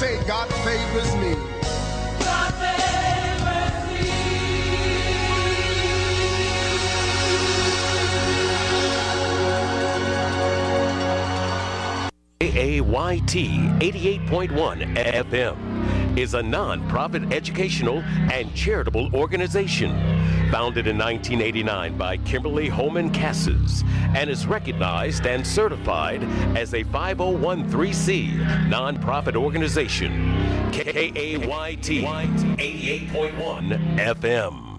say, God favors me. God favors me. KAYT 88.1 FM is a non-profit educational and charitable organization founded in 1989 by Kimberly Holman Casses and is recognized and certified as a 5013C nonprofit organization. KAYT 88.1 FM.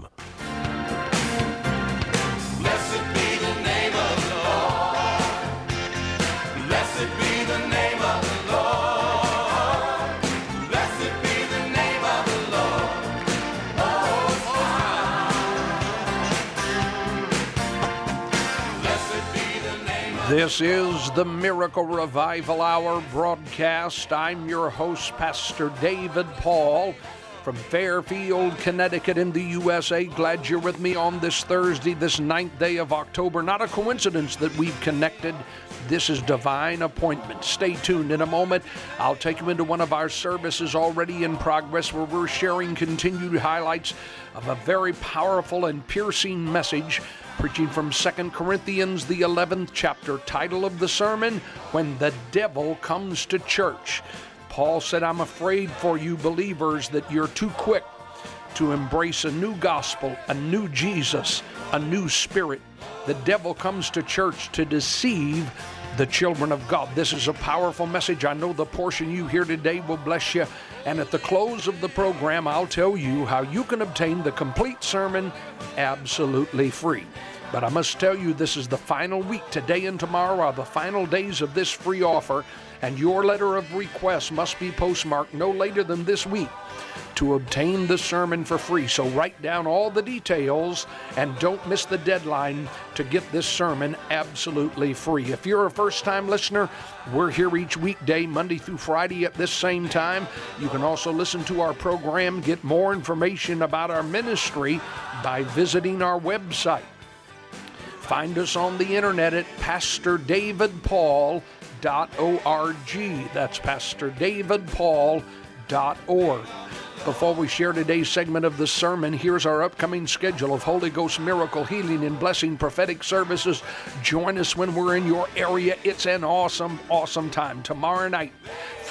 This is the Miracle Revival Hour broadcast. I'm your host, Pastor David Paul from Fairfield, Connecticut, in the USA. Glad you're with me on this Thursday, this ninth day of October. Not a coincidence that we've connected. This is divine appointment. Stay tuned. In a moment, I'll take you into one of our services already in progress where we're sharing continued highlights of a very powerful and piercing message preaching from 2 Corinthians, the 11th chapter. Title of the sermon When the Devil Comes to Church. Paul said, I'm afraid for you believers that you're too quick to embrace a new gospel, a new Jesus, a new spirit. The devil comes to church to deceive the children of God. This is a powerful message. I know the portion you hear today will bless you. And at the close of the program, I'll tell you how you can obtain the complete sermon absolutely free. But I must tell you, this is the final week. Today and tomorrow are the final days of this free offer, and your letter of request must be postmarked no later than this week to obtain the sermon for free. So write down all the details and don't miss the deadline to get this sermon absolutely free. If you're a first time listener, we're here each weekday, Monday through Friday at this same time. You can also listen to our program, get more information about our ministry by visiting our website Find us on the internet at pastordavidpaul.org. That's pastordavidpaul.org. Before we share today's segment of the sermon, here's our upcoming schedule of Holy Ghost miracle healing and blessing prophetic services. Join us when we're in your area. It's an awesome, awesome time. Tomorrow night,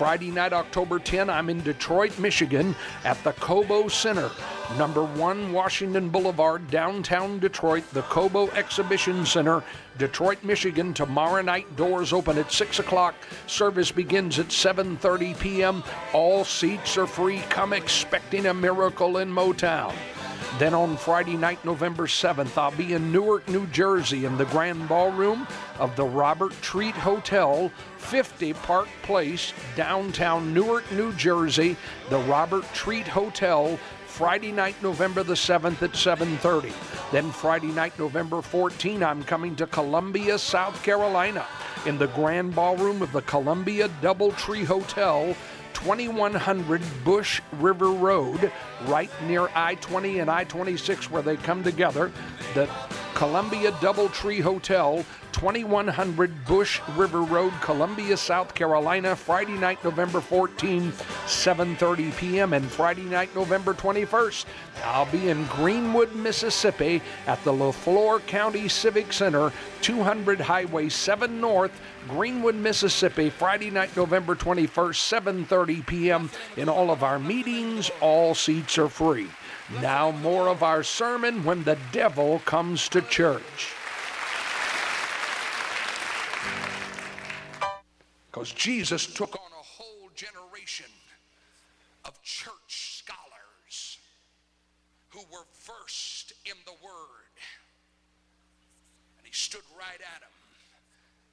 Friday night, October 10, I'm in Detroit, Michigan at the Cobo Center, number 1 Washington Boulevard, downtown Detroit, the Cobo Exhibition Center, Detroit, Michigan. Tomorrow night, doors open at 6 o'clock. Service begins at 7.30 p.m. All seats are free. Come expecting a miracle in Motown. Then on Friday night, November 7th, I'll be in Newark, New Jersey in the Grand Ballroom of the Robert Treat Hotel, 50 Park Place, downtown Newark, New Jersey. The Robert Treat Hotel, Friday night, November the 7th at 7:30. Then Friday night, November 14, I'm coming to Columbia, South Carolina in the Grand Ballroom of the Columbia Doubletree Hotel. 2100 Bush River Road, right near I 20 and I 26, where they come together. The Columbia Doubletree Hotel, 2100 Bush River Road, Columbia, South Carolina, Friday night, November 14, 7:30 p.m. and Friday night, November 21st. I'll be in Greenwood, Mississippi at the LeFlore County Civic Center, 200 Highway 7 North, Greenwood, Mississippi, Friday night, November 21st, 7:30 p.m. In all of our meetings, all seats are free. Now more of our sermon when the devil comes to church. Because Jesus took on a whole generation of church scholars who were versed in the Word. And he stood right at them,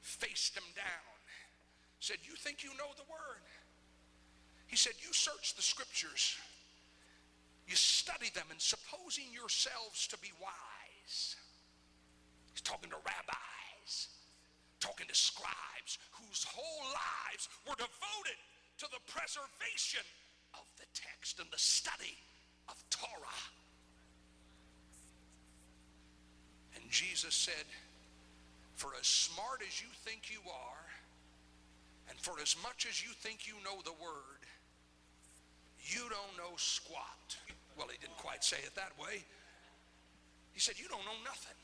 faced them down, said, You think you know the Word? He said, You search the Scriptures, you study them, and supposing yourselves to be wise. He's talking to rabbis talking to scribes whose whole lives were devoted to the preservation of the text and the study of Torah. And Jesus said, For as smart as you think you are, And for as much as you think you know the word, you don't know squat. Well, he didn't quite say it that way. He said, You don't know nothing.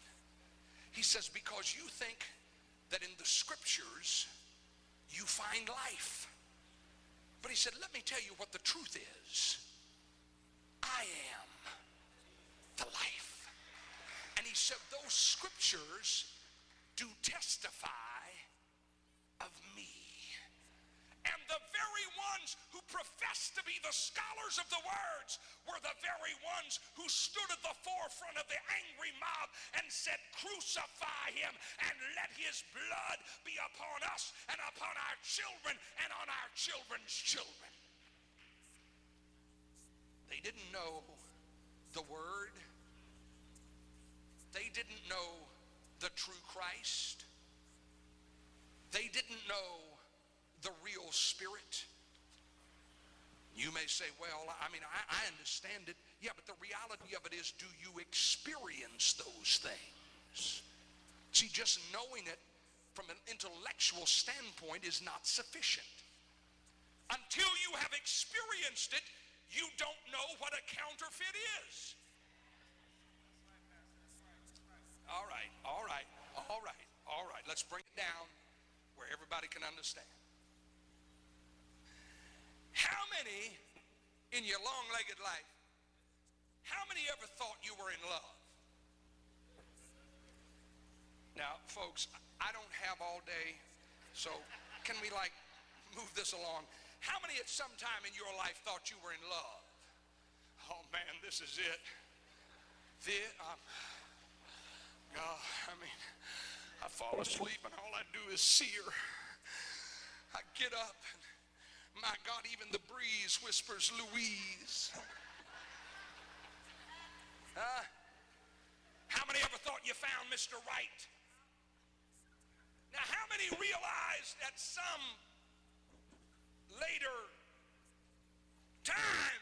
He says, Because you think that in the scriptures you find life. But he said, Let me tell you what the truth is. I am the life. And he said, Those scriptures do testify of me. And the very ones who professed to be the scholars of the words were the very ones who stood at the forefront of the angry mob and said, Crucify him and let his blood be upon us and upon our children and on our children's children. They didn't know the word, they didn't know the true Christ, they didn't know the real spirit. You may say, well, I mean, I, I, understand it. Yeah, but the reality of it is, do you experience those things? See, just knowing it from an intellectual standpoint is not sufficient. Until you have experienced it, you don't know what a counterfeit is. All right, all right, all right, all right. Let's bring it down where everybody can understand. How many in your long legged life, how many ever thought you were in love? Now, folks, I don't have all day, so can we like move this along? How many at some time in your life thought you were in love? Oh man, this is it. This, um, God, I mean, I fall asleep and all I do is see her. I get up and my God, even the breeze whispers Louise. Huh? How many ever thought you found Mr. Right? Now, how many realized at some later time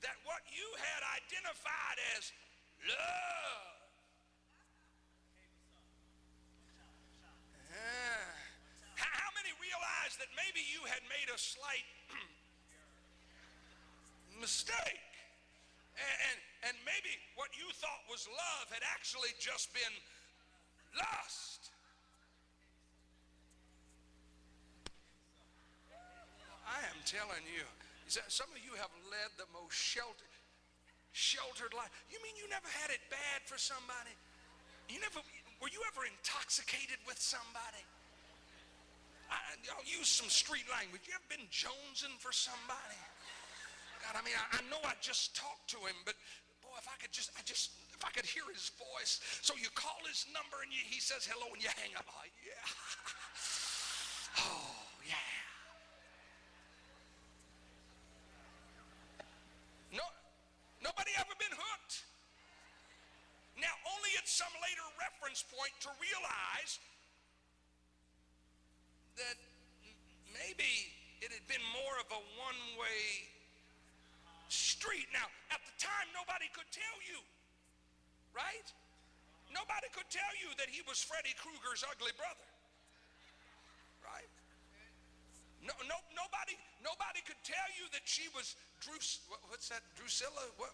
that what you had identified as love yeah, that maybe you had made a slight mistake? And, and, and maybe what you thought was love had actually just been lust. I am telling you, some of you have led the most sheltered, sheltered life. You mean you never had it bad for somebody? You never, were you ever intoxicated with somebody? I, will use some street language. You ever been jonesing for somebody? God, I mean, I, I know I just talked to him, but boy, if I could just, I just, if I could hear his voice. So you call his number and you, he says hello and you hang up. Oh, yeah. Oh, yeah. No, nobody ever been hooked. Now, only at some later reference point to realize that maybe it had been more of a one-way street. Now, at the time, nobody could tell you, right? Nobody could tell you that he was Freddy Krueger's ugly brother, right? No, no, nobody, nobody could tell you that she was Drus, what's that, Drusilla? What?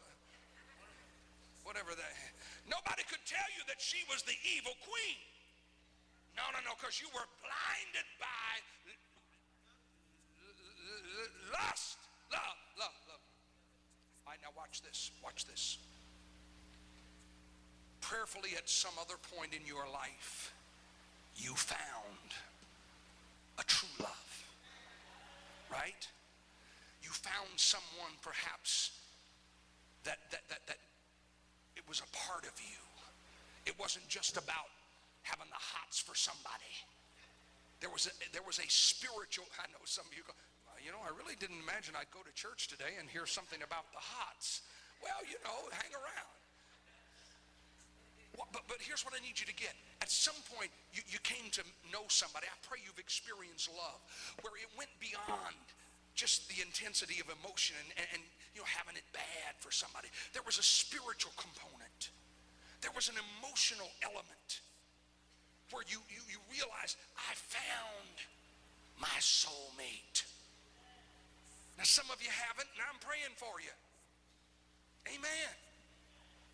Whatever that. Nobody could tell you that she was the evil queen. No, no, no, because you were blinded by lust. Love, love, love. All right, now watch this. Watch this. Prayerfully, at some other point in your life, you found a true love. Right? You found someone perhaps that, that, that, that it was a part of you. It wasn't just about having the hots for somebody. There was a, there was a spiritual, I know some of you go, you know, I really didn't imagine I'd go to church today and hear something about the hots. Well, you know, hang around. But, but here's what I need you to get. At some point, you, you came to know somebody. I pray you've experienced love where it went beyond just the intensity of emotion and, and, you know having it bad for somebody. There was a spiritual component. There was an emotional element where you, you, you realize I found my soulmate. Now, some of you haven't, and I'm praying for you. Amen.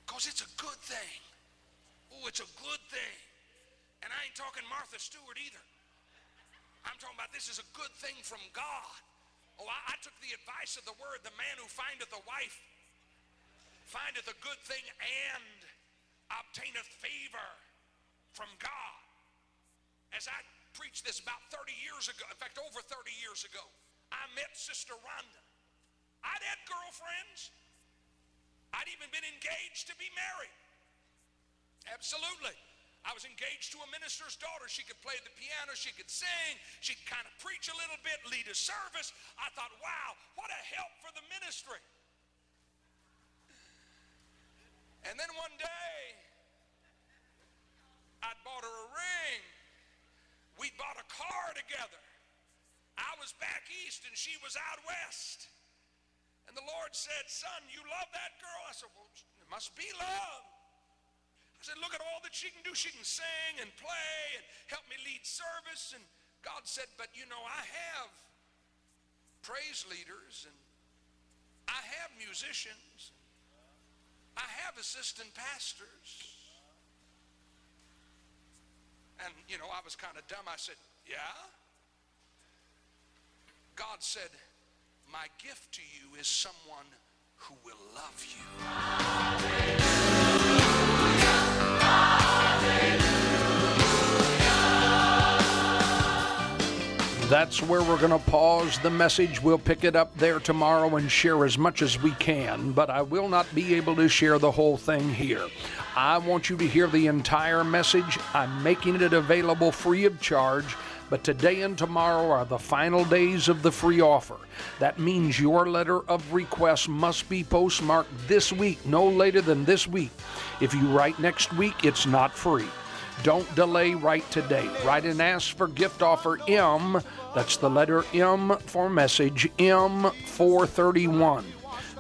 Because it's a good thing. Oh, it's a good thing. And I ain't talking Martha Stewart either. I'm talking about this is a good thing from God. Oh, I, I took the advice of the word, the man who findeth a wife findeth a good thing and obtaineth favor from God. As I preached this about 30 years ago, in fact, over 30 years ago, I met Sister Rhonda. I'd had girlfriends. I'd even been engaged to be married. Absolutely. I was engaged to a minister's daughter. She could play the piano, she could sing, she could kind of preach a little bit, lead a service. I thought, wow, what a help for the ministry. And then one day, I'd bought her a ring. We bought a car together. I was back east and she was out west. And the Lord said, Son, you love that girl? I said, Well, it must be love. I said, Look at all that she can do. She can sing and play and help me lead service. And God said, But you know, I have praise leaders and I have musicians. I have assistant pastors. And, you know, I was kind of dumb. I said, Yeah? God said, My gift to you is someone who will love you. That's where we're going to pause the message. We'll pick it up there tomorrow and share as much as we can, but I will not be able to share the whole thing here. I want you to hear the entire message. I'm making it available free of charge. But today and tomorrow are the final days of the free offer. That means your letter of request must be postmarked this week, no later than this week. If you write next week, it's not free. Don't delay, write today. Write and ask for gift offer M. That's the letter M for message M431.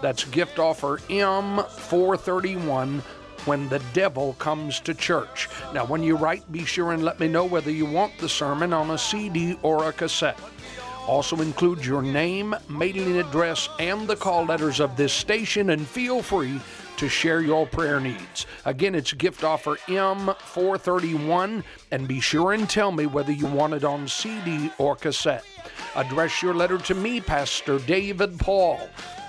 That's gift offer M431 when the devil comes to church. Now, when you write, be sure and let me know whether you want the sermon on a CD or a cassette. Also include your name, mailing address, and the call letters of this station, and feel free to share your prayer needs. Again, it's gift offer M431, and be sure and tell me whether you want it on CD or cassette. Address your letter to me, Pastor David Paul.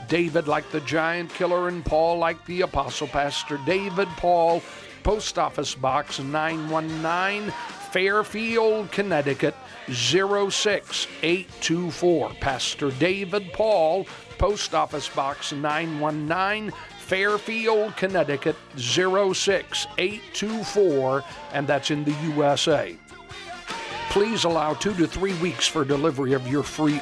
David like the giant killer, and Paul like the apostle. Pastor David Paul, Post Office Box 919, Fairfield, Connecticut 06824. Pastor David Paul, Post Office Box 919, Fairfield, Connecticut 06824, and that's in the USA. Please allow two to three weeks for delivery of your free